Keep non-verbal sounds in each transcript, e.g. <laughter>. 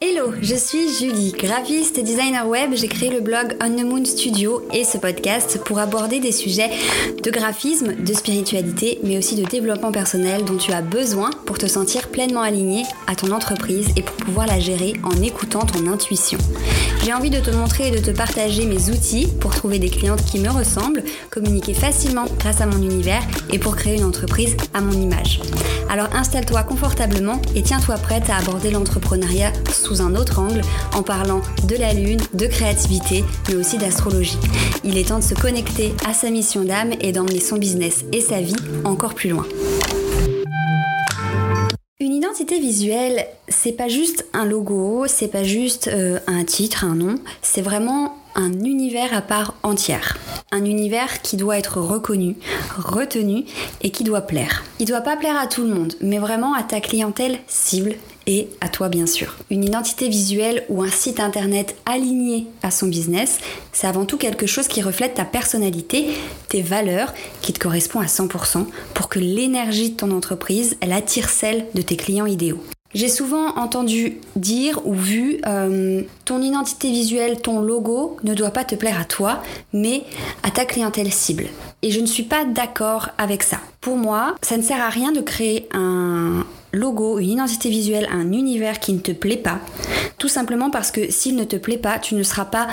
Hello, je suis Julie, graphiste et designer web. J'ai créé le blog On the Moon Studio et ce podcast pour aborder des sujets de graphisme, de spiritualité, mais aussi de développement personnel dont tu as besoin pour te sentir pleinement aligné à ton entreprise et pour pouvoir la gérer en écoutant ton intuition. J'ai envie de te montrer et de te partager mes outils pour trouver des clientes qui me ressemblent, communiquer facilement grâce à mon univers et pour créer une entreprise à mon image. Alors installe-toi confortablement et tiens-toi prête à aborder l'entrepreneuriat sous un autre angle en parlant de la lune, de créativité, mais aussi d'astrologie. Il est temps de se connecter à sa mission d'âme et d'emmener son business et sa vie encore plus loin. Une identité visuelle, c'est pas juste un logo, c'est pas juste euh, un titre, un nom, c'est vraiment un univers à part entière. Un univers qui doit être reconnu, retenu et qui doit plaire. Il doit pas plaire à tout le monde, mais vraiment à ta clientèle cible et à toi bien sûr. Une identité visuelle ou un site internet aligné à son business, c'est avant tout quelque chose qui reflète ta personnalité, tes valeurs, qui te correspond à 100% pour que l'énergie de ton entreprise, elle attire celle de tes clients idéaux. J'ai souvent entendu dire ou vu euh, ton identité visuelle, ton logo ne doit pas te plaire à toi, mais à ta clientèle cible. Et je ne suis pas d'accord avec ça. Pour moi, ça ne sert à rien de créer un logo, une identité visuelle, un univers qui ne te plaît pas. Tout simplement parce que s'il ne te plaît pas, tu ne seras pas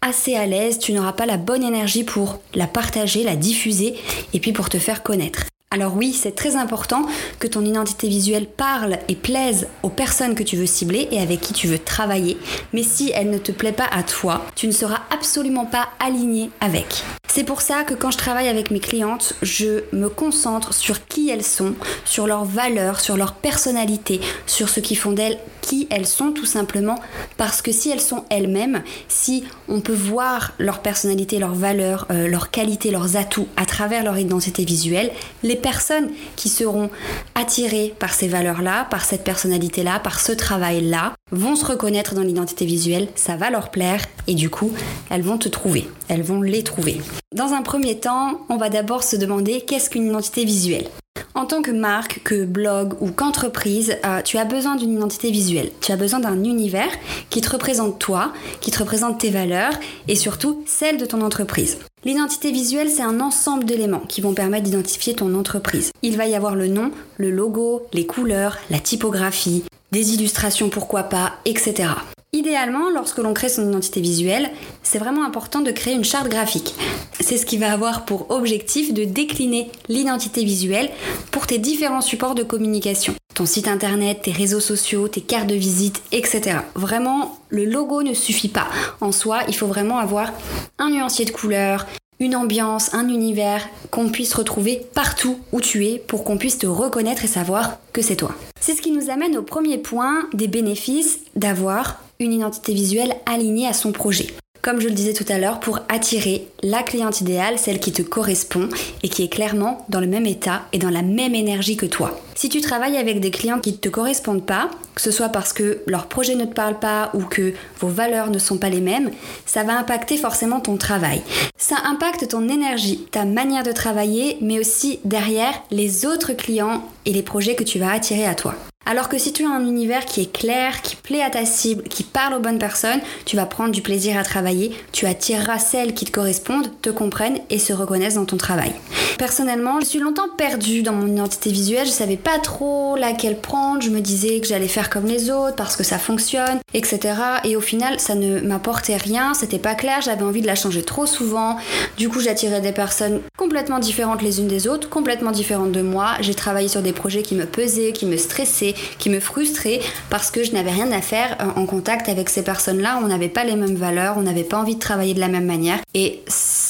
assez à l'aise, tu n'auras pas la bonne énergie pour la partager, la diffuser et puis pour te faire connaître. Alors oui, c'est très important que ton identité visuelle parle et plaise aux personnes que tu veux cibler et avec qui tu veux travailler, mais si elle ne te plaît pas à toi, tu ne seras absolument pas aligné avec. C'est pour ça que quand je travaille avec mes clientes, je me concentre sur qui elles sont, sur leurs valeurs, sur leur personnalité, sur ce qui font d'elles qui elles sont tout simplement parce que si elles sont elles-mêmes, si on peut voir leur personnalité, leurs valeurs, euh, leurs qualités, leurs atouts à travers leur identité visuelle, les personnes qui seront attirées par ces valeurs-là, par cette personnalité-là, par ce travail-là, vont se reconnaître dans l'identité visuelle, ça va leur plaire et du coup, elles vont te trouver, elles vont les trouver. Dans un premier temps, on va d'abord se demander qu'est-ce qu'une identité visuelle. En tant que marque, que blog ou qu'entreprise, euh, tu as besoin d'une identité visuelle. Tu as besoin d'un univers qui te représente toi, qui te représente tes valeurs et surtout celles de ton entreprise. L'identité visuelle, c'est un ensemble d'éléments qui vont permettre d'identifier ton entreprise. Il va y avoir le nom, le logo, les couleurs, la typographie, des illustrations pourquoi pas, etc. Idéalement, lorsque l'on crée son identité visuelle, c'est vraiment important de créer une charte graphique. C'est ce qui va avoir pour objectif de décliner l'identité visuelle pour tes différents supports de communication. Ton site internet, tes réseaux sociaux, tes cartes de visite, etc. Vraiment, le logo ne suffit pas. En soi, il faut vraiment avoir un nuancier de couleurs, une ambiance, un univers qu'on puisse retrouver partout où tu es pour qu'on puisse te reconnaître et savoir que c'est toi. C'est ce qui nous amène au premier point des bénéfices d'avoir une identité visuelle alignée à son projet. Comme je le disais tout à l'heure, pour attirer la cliente idéale, celle qui te correspond et qui est clairement dans le même état et dans la même énergie que toi. Si tu travailles avec des clients qui ne te correspondent pas, que ce soit parce que leur projet ne te parle pas ou que vos valeurs ne sont pas les mêmes, ça va impacter forcément ton travail. Ça impacte ton énergie, ta manière de travailler, mais aussi derrière les autres clients et les projets que tu vas attirer à toi. Alors que si tu as un univers qui est clair, qui plaît à ta cible, qui parle aux bonnes personnes, tu vas prendre du plaisir à travailler, tu attireras celles qui te correspondent, te comprennent et se reconnaissent dans ton travail. Personnellement, je suis longtemps perdue dans mon identité visuelle, je savais pas trop laquelle prendre, je me disais que j'allais faire comme les autres parce que ça fonctionne, etc. Et au final, ça ne m'apportait rien, c'était pas clair, j'avais envie de la changer trop souvent. Du coup, j'attirais des personnes complètement différentes les unes des autres, complètement différentes de moi. J'ai travaillé sur des projets qui me pesaient, qui me stressaient, qui me frustraient parce que je n'avais rien à faire euh, en contact avec ces personnes-là. On n'avait pas les mêmes valeurs, on n'avait pas envie de travailler de la même manière. Et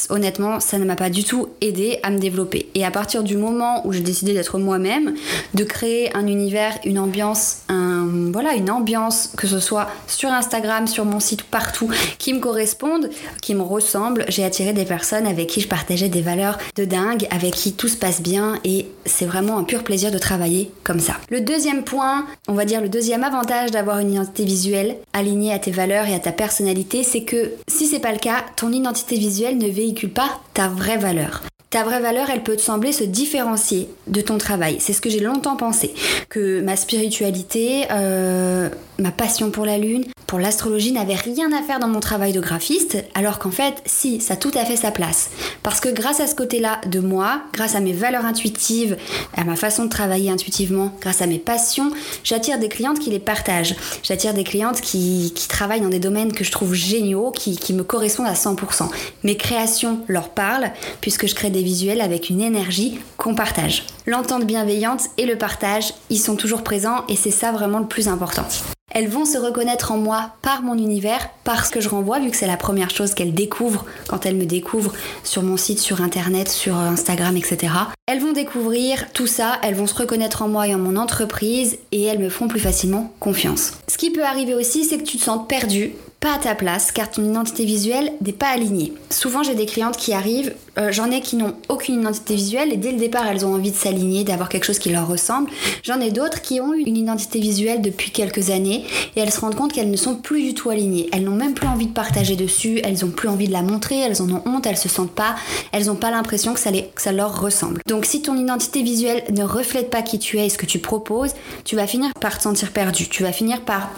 honnêtement, ça ne m'a pas du tout aidé à me développer et à partir du moment où j'ai décidé d'être moi-même, de créer un univers, une ambiance, un, voilà, une ambiance, que ce soit sur Instagram, sur mon site, partout, qui me correspondent, qui me ressemblent, j'ai attiré des personnes avec qui je partageais des valeurs de dingue, avec qui tout se passe bien et c'est vraiment un pur plaisir de travailler comme ça. Le deuxième point, on va dire le deuxième avantage d'avoir une identité visuelle alignée à tes valeurs et à ta personnalité, c'est que si c'est pas le cas, ton identité visuelle ne véhicule pas ta vraie valeur. Ta vraie valeur, elle peut te sembler se différencier de ton travail. C'est ce que j'ai longtemps pensé. Que ma spiritualité, euh, ma passion pour la lune, pour l'astrologie n'avait rien à faire dans mon travail de graphiste, alors qu'en fait, si, ça a tout à fait sa place. Parce que grâce à ce côté-là de moi, grâce à mes valeurs intuitives, à ma façon de travailler intuitivement, grâce à mes passions, j'attire des clientes qui les partagent. J'attire des clientes qui, travaillent dans des domaines que je trouve géniaux, qui, qui me correspondent à 100%. Mes créations leur parlent, puisque je crée des visuels avec une énergie qu'on partage. L'entente bienveillante et le partage, ils sont toujours présents et c'est ça vraiment le plus important. Elles vont se reconnaître en moi par mon univers, parce que je renvoie, vu que c'est la première chose qu'elles découvrent quand elles me découvrent sur mon site, sur internet, sur Instagram, etc. Elles vont découvrir tout ça, elles vont se reconnaître en moi et en mon entreprise, et elles me font plus facilement confiance. Ce qui peut arriver aussi, c'est que tu te sens perdu pas à ta place car ton identité visuelle n'est pas alignée. Souvent j'ai des clientes qui arrivent, euh, j'en ai qui n'ont aucune identité visuelle et dès le départ elles ont envie de s'aligner, d'avoir quelque chose qui leur ressemble. J'en ai d'autres qui ont eu une identité visuelle depuis quelques années et elles se rendent compte qu'elles ne sont plus du tout alignées. Elles n'ont même plus envie de partager dessus, elles n'ont plus envie de la montrer, elles en ont honte, elles se sentent pas, elles n'ont pas l'impression que ça, que ça leur ressemble. Donc si ton identité visuelle ne reflète pas qui tu es et ce que tu proposes, tu vas finir par te sentir perdu. Tu vas finir par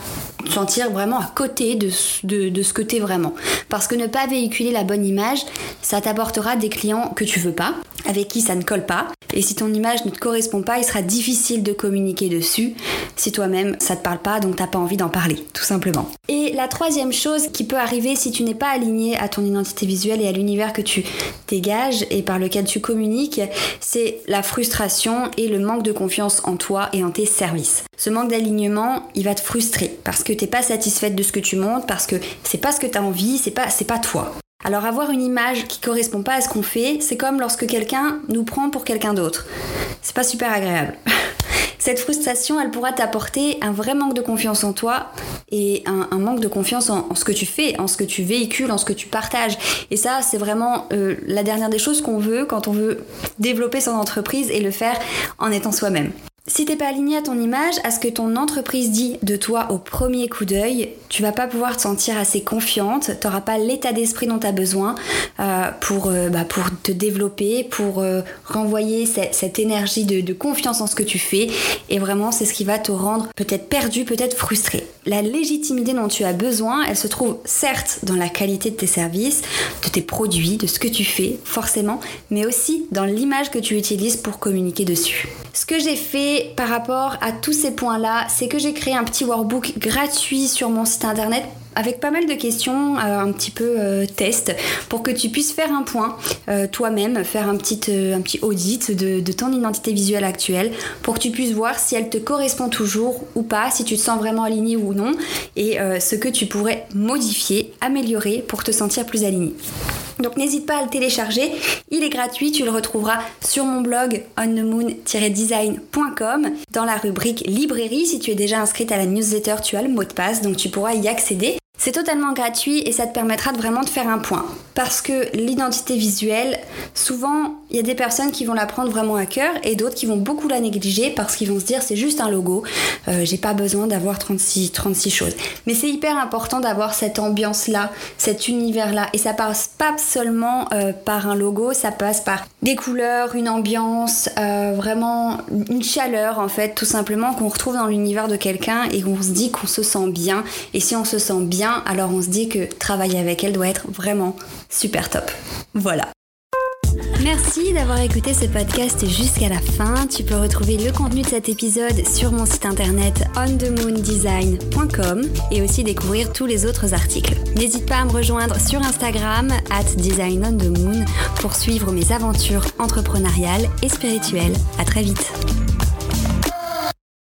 te sentir vraiment à côté de de, ce que tu es vraiment. Parce que ne pas véhiculer la bonne image, ça t'apportera des clients que tu veux pas, avec qui ça ne colle pas. Et si ton image ne te correspond pas, il sera difficile de communiquer dessus si toi-même ça te parle pas, donc t'as pas envie d'en parler, tout simplement. Et la troisième chose qui peut arriver si tu n'es pas aligné à ton identité visuelle et à l'univers que tu dégages et par lequel tu communiques, c'est la frustration et le manque de confiance en toi et en tes services. Ce manque d'alignement, il va te frustrer parce que t'es pas satisfaite de ce que tu montres, parce que c'est pas ce que tu as envie, c'est pas, c'est pas toi. Alors avoir une image qui correspond pas à ce qu'on fait, c'est comme lorsque quelqu'un nous prend pour quelqu'un d'autre. C'est pas super agréable. <laughs> Cette frustration, elle pourra t'apporter un vrai manque de confiance en toi et un, manque de confiance en, ce que tu fais, en ce que tu véhicules, en ce que tu partages. Et ça, c'est vraiment euh, la dernière des choses qu'on veut quand on veut développer son entreprise et le faire en étant soi-même. Si t'es pas aligné à ton image, à ce que ton entreprise dit de toi au premier coup d'œil, tu vas pas pouvoir te sentir assez confiante, t'auras pas l'état d'esprit dont tu as besoin euh, pour, euh, bah, pour te développer, pour euh, renvoyer cette, énergie de, de, confiance en ce que tu fais. Et vraiment, c'est ce qui va te rendre peut-être perdu, peut-être frustré. La légitimité dont tu as besoin, elle se trouve certes dans la qualité de tes services, de tes produits, de ce que tu fais, forcément, mais aussi dans l'image que tu utilises pour communiquer dessus. Ce que j'ai fait par rapport à tous ces points-là, c'est que j'ai créé un petit workbook gratuit sur mon site internet avec pas mal de questions, euh, un petit peu euh, test, pour que tu puisses faire un point euh, toi-même, faire un petit, un petit audit de, de, ton identité visuelle actuelle, pour que tu puisses voir si elle te correspond toujours ou pas, si tu te sens vraiment aligné ou non, et ce que tu pourrais modifier, améliorer pour te sentir plus aligné. Donc n'hésite pas à le télécharger, il est gratuit, tu le retrouveras sur mon blog onthemoon-design.com dans la rubrique librairie. Si tu es déjà inscrite à la newsletter, tu as le mot de passe, donc tu pourras y accéder. C'est totalement gratuit et ça te permettra de vraiment de faire un point. Parce que l'identité visuelle, souvent, il y a des personnes qui vont la prendre vraiment à cœur et d'autres qui vont beaucoup la négliger parce qu'ils vont se dire c'est juste un logo, euh, j'ai pas besoin d'avoir 36, 36 choses. Mais c'est hyper important d'avoir cette ambiance-là, cet univers-là. Et ça passe pas seulement euh, par un logo, ça passe par des couleurs, une ambiance, euh, vraiment une chaleur en fait, tout simplement qu'on retrouve dans l'univers de quelqu'un et qu'on se dit qu'on se sent bien. Et si on se sent alors on se dit que travailler avec elle doit être vraiment super top. Voilà. Merci d'avoir écouté ce podcast jusqu'à la fin. Tu peux retrouver le contenu de cet épisode sur mon site internet onthemoondesign.com et aussi découvrir tous les autres articles. N'hésite pas à me rejoindre sur Instagram at designonthemoon pour suivre mes aventures entrepreneuriales et spirituelles. À très vite.